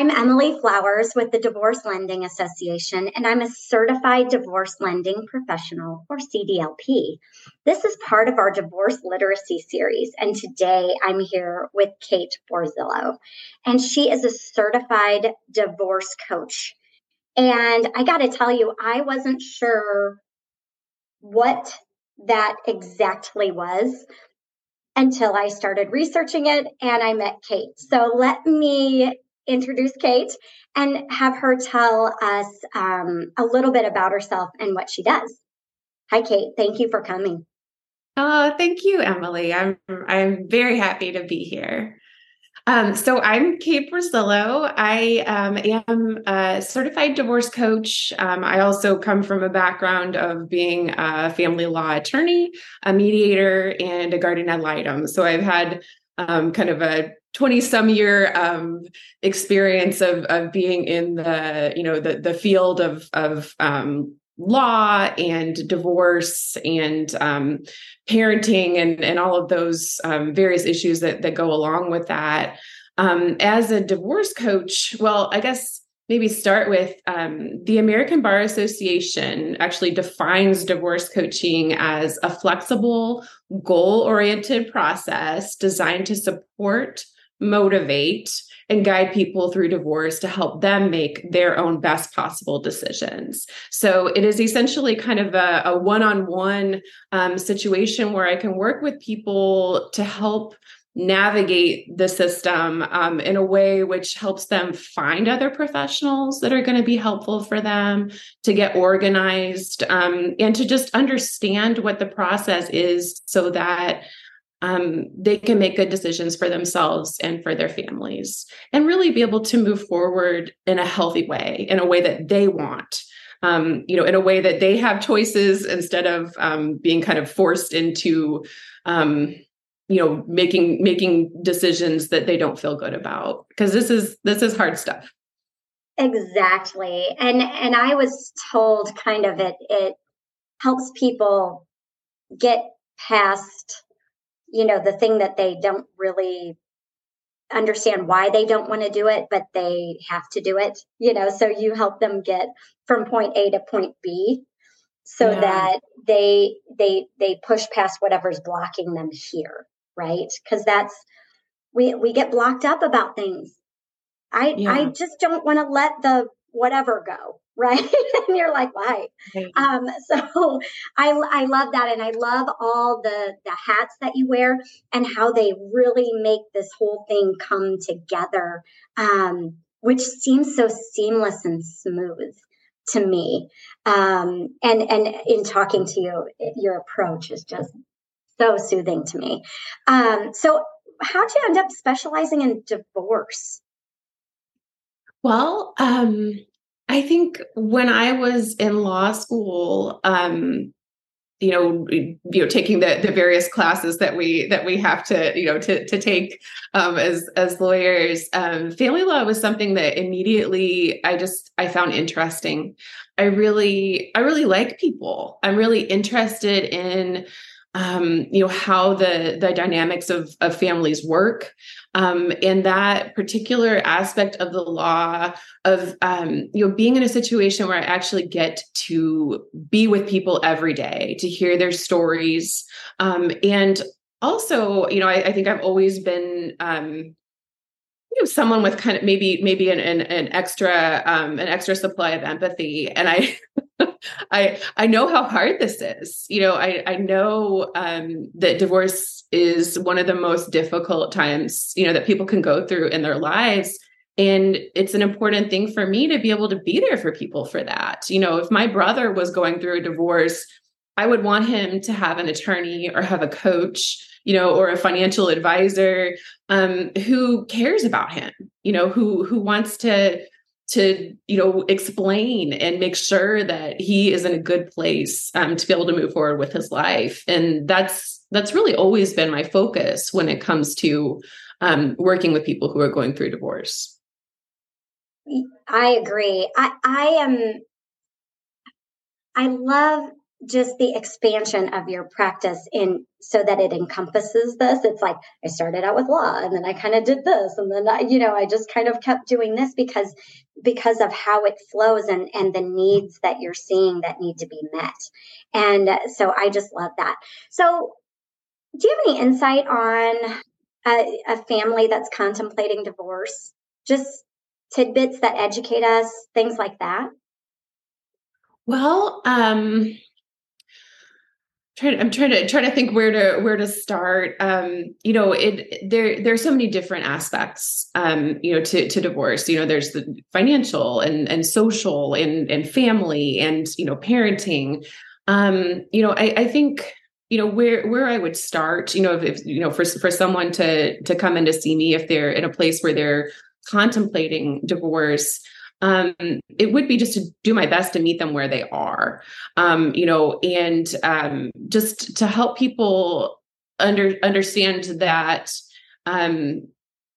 I'm Emily Flowers with the Divorce Lending Association, and I'm a certified divorce lending professional or CDLP. This is part of our divorce literacy series, and today I'm here with Kate Borzillo, and she is a certified divorce coach. And I got to tell you, I wasn't sure what that exactly was until I started researching it and I met Kate. So let me introduce Kate and have her tell us um, a little bit about herself and what she does. Hi, Kate. Thank you for coming. Oh, thank you, Emily. I'm I'm very happy to be here. Um, so I'm Kate Borzillo. I um, am a certified divorce coach. Um, I also come from a background of being a family law attorney, a mediator, and a guardian ad litem. So I've had um, kind of a 20 some year um, experience of, of being in the you know the, the field of, of um, law and divorce and um, parenting and, and all of those um, various issues that, that go along with that. Um, as a divorce coach well i guess maybe start with um, the American Bar Association actually defines divorce coaching as a flexible, goal oriented process designed to support, motivate, and guide people through divorce to help them make their own best possible decisions. So it is essentially kind of a one on one situation where I can work with people to help navigate the system um, in a way which helps them find other professionals that are going to be helpful for them to get organized um, and to just understand what the process is so that um, they can make good decisions for themselves and for their families and really be able to move forward in a healthy way in a way that they want. Um, you know in a way that they have choices instead of um, being kind of forced into um, you know making making decisions that they don't feel good about because this is this is hard stuff. Exactly. And and i was told kind of it it helps people get past you know the thing that they don't really understand why they don't want to do it but they have to do it you know? So you help them get from point a to point b so yeah. that they they they push past whatever's blocking them here right? Because that's we we get blocked up about things. I yeah. I just don't want to let the whatever go, right? and you're like, why? Right. Um, so I I love that, and I love all the the hats that you wear and how they really make this whole thing come together, um, which seems so seamless and smooth to me. Um, and and in talking to you, your approach is just so soothing to me. Um, so, how'd you end up specializing in divorce? Well, um, I think when I was in law school, um, you know, you know, taking the the various classes that we that we have to, you know, to to take um, as as lawyers, um, family law was something that immediately I just I found interesting. I really I really like people. I'm really interested in um, you know how the the dynamics of of families work. Um, and that particular aspect of the law of um, you know being in a situation where I actually get to be with people every day to hear their stories. Um, and also you know I, I think I've always been um, you know someone with kind of maybe maybe an an, an extra um, an extra supply of empathy. And i I I know how hard this is. You know, I I know um, that divorce is one of the most difficult times you know that people can go through in their lives, and it's an important thing for me to be able to be there for people for that. You know, if my brother was going through a divorce, I would want him to have an attorney or have a coach you know, or a financial advisor um, who cares about him, you know, who who wants to to you know explain and make sure that he is in a good place um, to be able to move forward with his life. And that's that's really always been my focus when it comes to um, working with people who are going through divorce. I agree. I i am i love just the expansion of your practice in so that it encompasses this. It's like i started out with law and then i kind of did this and then I, you know i just kind of kept doing this because because of how it flows and and the needs that you're seeing that need to be met. And so i just love that. So do you have any insight on a, a family that's contemplating divorce? Just tidbits that educate us things like that? Well um trying i'm trying to try to think where to where to start. Um you know it there there are so many different aspects um you know to to divorce. You know there's the financial and and social and and family and you know parenting. Um you know i i think you know where where i would start you know if, if you know for for someone to to come in to see me if they're in a place where they're contemplating divorce um, it would be just to do my best to meet them where they are, um, you know, and um, just to help people under understand that, um,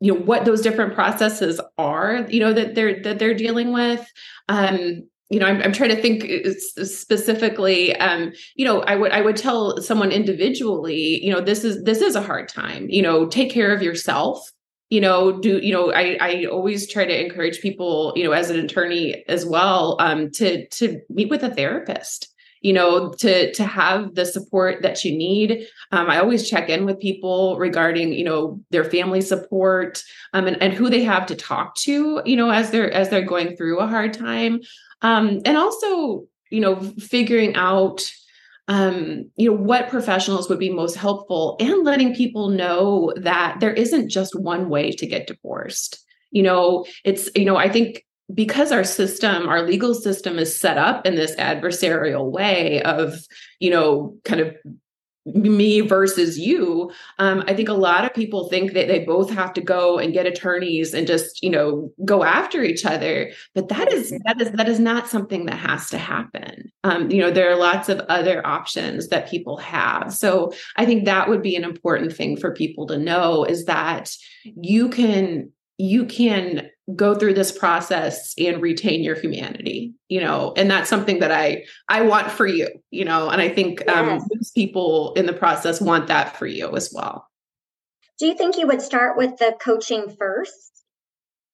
you know, what those different processes are, you know, that they're that they're dealing with. Um, you know, I'm, I'm trying to think uh, specifically. Um, you know, I would I would tell someone individually, you know, this is this is a hard time. You know, take care of yourself you know do you know i i always try to encourage people you know as an attorney as well um to to meet with a therapist you know to to have the support that you need. Um, i always check in with people regarding you know their family support um, and, and who they have to talk to you know as they're as they're going through a hard time. Um, and also you know figuring out um, you know, what professionals would be most helpful and letting people know that there isn't just one way to get divorced. You know, it's, you know, I think because our system, our legal system is set up in this adversarial way of, you know, kind of me versus you um, i think a lot of people think that they both have to go and get attorneys and just you know go after each other but that is that is that is not something that has to happen. Um, you know there are lots of other options that people have. So i think that would be an important thing for people to know is that you can you can go through this process and retain your humanity you know and that's something that i i want for you you know and i think um, yes. um most people in the process want that for you as well do you think you would start with the coaching first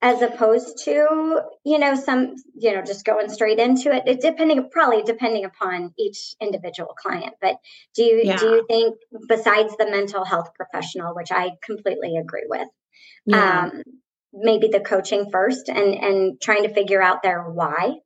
as opposed to you know some you know just going straight into it, it depending probably depending upon each individual client but do you yeah. do you think besides the mental health professional which i completely agree with yeah. um maybe the coaching first and and trying to figure out their why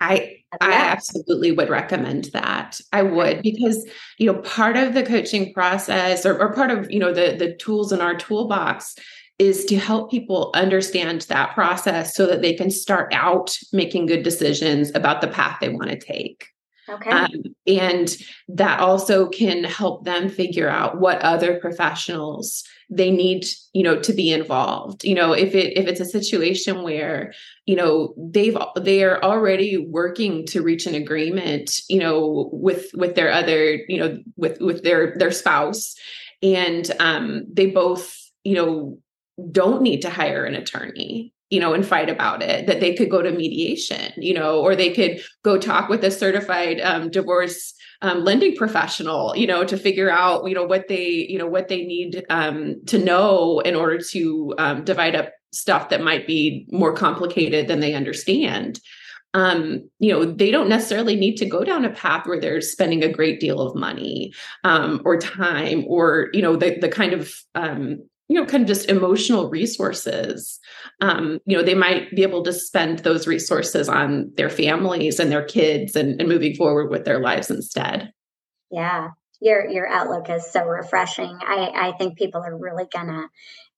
I I absolutely would recommend that. I would because you know part of the coaching process or, or part of you know the the tools in our toolbox is to help people understand that process so that they can start out making good decisions about the path they want to take. Okay. Um, and that also can help them figure out what other professionals they need, you know, to be involved. You know, if it if it's a situation where, you know, they've they are already working to reach an agreement, you know, with with their other, you know, with with their their spouse and um they both, you know, don't need to hire an attorney you know, and fight about it, that they could go to mediation, you know, or they could go talk with a certified um, divorce um, lending professional, you know, to figure out, you know, what they, you know, what they need um, to know in order to um, divide up stuff that might be more complicated than they understand. Um, you know, they don't necessarily need to go down a path where they're spending a great deal of money um, or time or, you know, the the kind of um, you know kind of just emotional resources. Um, you know they might be able to spend those resources on their families and their kids and, and moving forward with their lives instead. Yeah. Your your outlook is so refreshing. I i think people are really gonna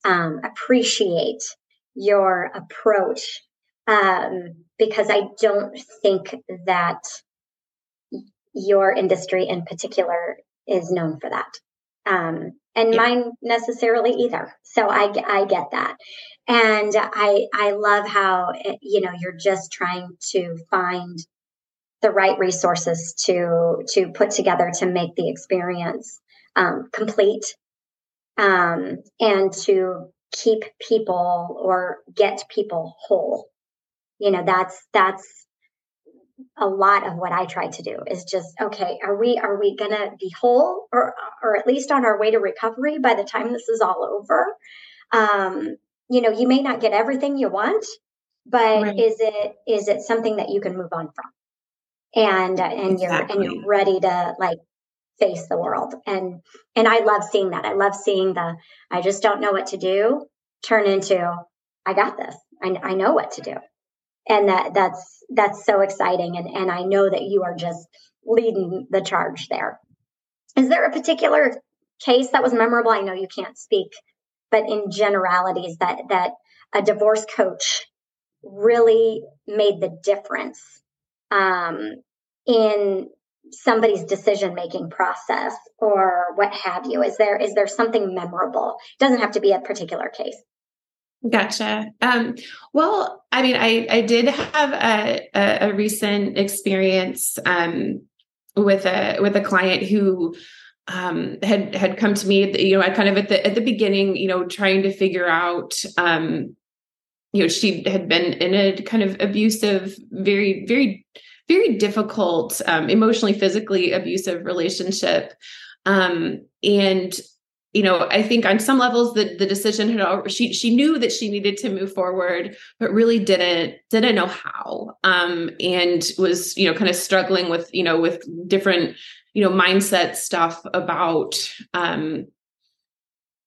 um, appreciate your approach um, because i don't think that your industry in particular is known for that. Um, and yeah. mine necessarily either. So I I get that. And I I love how it, you know you're just trying to find the right resources to to put together to make the experience um, complete um, and to keep people or get people whole you know that's that's a lot of what i try to do is just okay are we are we gonna be whole or or at least on our way to recovery by the time this is all over? Um you know you may not get everything you want but right. is it is it something that you can move on from? And uh, and exactly. you're and you're ready to like face the world. And and i love seeing that. I love seeing the i just don't know what to do turn into i got this. I, I know what to do and that that's that's so exciting. And and i know that you are just leading the charge there. Is there a particular case that was memorable? I know you can't speak but in generalities that that a divorce coach really made the difference um, in somebody's decision making process or what have you. Is there is there something memorable? It doesn't have to be a particular case Gotcha. Um, well, I mean, I I did have a a, a recent experience um, with a with a client who um, had had come to me, you know, I kind of at the at the beginning, you know, trying to figure out, um, you know, she had been in a kind of abusive, very very very difficult, um, emotionally, physically abusive relationship, um, and you know, I think on some levels the the decision had already, she she knew that she needed to move forward, but really didn't didn't know how, um, and was you know kind of struggling with you know with different you know mindset stuff about um,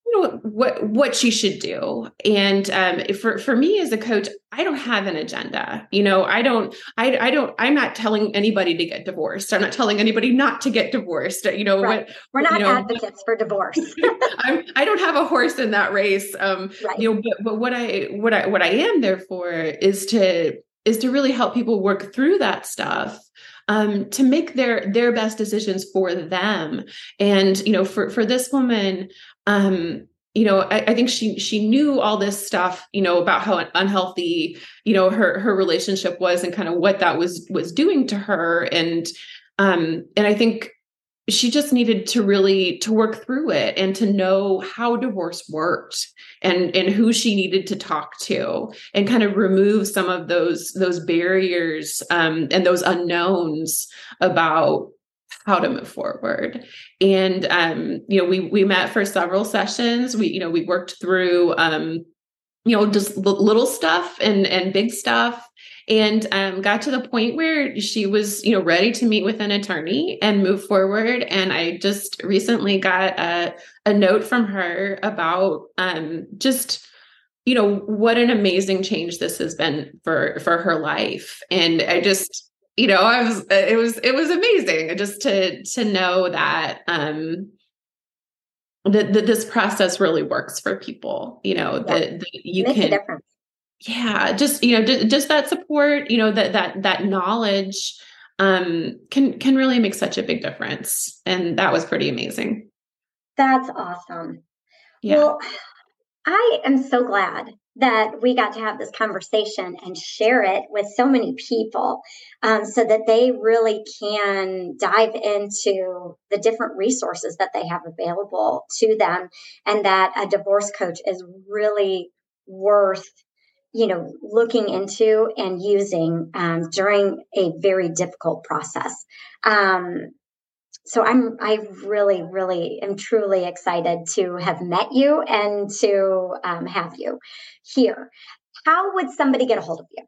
you know what what she should do. And um, for for me as a coach i don't have an agenda you know i don't i i don't i'm not telling anybody to get divorced i'm not telling anybody not to get divorced you know right. what, we're not you know, advocates for divorce I'm, i don't have a horse in that race um right. you know but, but what i what i what i am there for is to is to really help people work through that stuff um, to make their their best decisions for them. And you know, for for this woman, um, you know, I, I, think she she knew all this stuff, you know, about how unhealthy, you know, her her relationship was and kind of what that was was doing to her. And um, and I think she just needed to really to work through it and to know how divorce worked and and who she needed to talk to and kind of remove some of those those barriers um, and those unknowns about how to move forward. And um, you know we we met for several sessions. We you know we worked through um, you know just little stuff and and big stuff and um, got to the point where she was you know ready to meet with an attorney and move forward. And i just recently got a, a note from her about um, just you know what an amazing change this has been for for her life. And i just you know i was it was it was amazing just to to know that um that, that this process really works for people you know yeah. that, that you can yeah just you know just, just that support you know that that that knowledge um can can really make such a big difference and that was pretty amazing that's awesome yeah. well i am so glad that we got to have this conversation and share it with so many people um, so that they really can dive into the different resources that they have available to them and that a divorce coach is really worth you know looking into and using um, during a very difficult process. Um, so i'm i really really am truly excited to have met you and to um, have you here how would somebody get a hold of you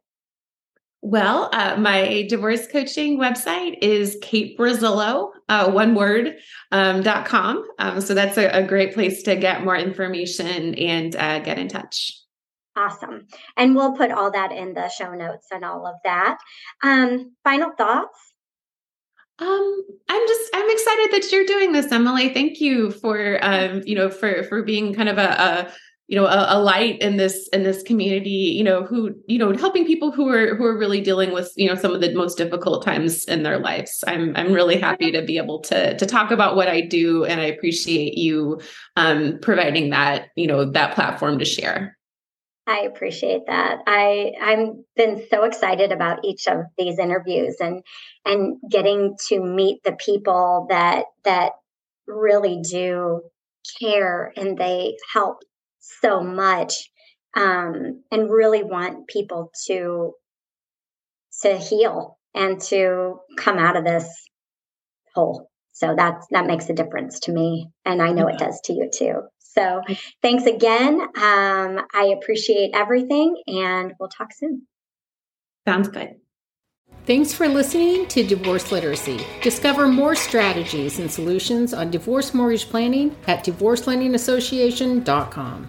well, uh, my divorce coaching website is Kate Borzillo, uh, one word, um, dot com. Um, so that's a, a, great place to get more information and uh, get in touch. Awesome. And we'll put all that in the show notes and all of that. Um, final thoughts? Um, I'm just I'm excited that you're doing this, Emily. Thank you for um, you know, for for being kind of a, a you know a, a, light in this in this community you know who you know helping people who are who are really dealing with you know some of the most difficult times in their lives i'm i'm really happy to be able to to talk about what i do and i appreciate you um providing that you know that platform to share I appreciate that. I I've been so excited about each of these interviews and and getting to meet the people that that really do care and they help so much um, and really want people to to heal and to come out of this hole. So that's that makes a difference to me, and I know it does to you too. So thanks again. Um, I appreciate everything, and we'll talk soon. Sounds good. Thanks for listening to Divorce Literacy. Discover more strategies and solutions on divorce mortgage planning at divorcelendingassociation.com.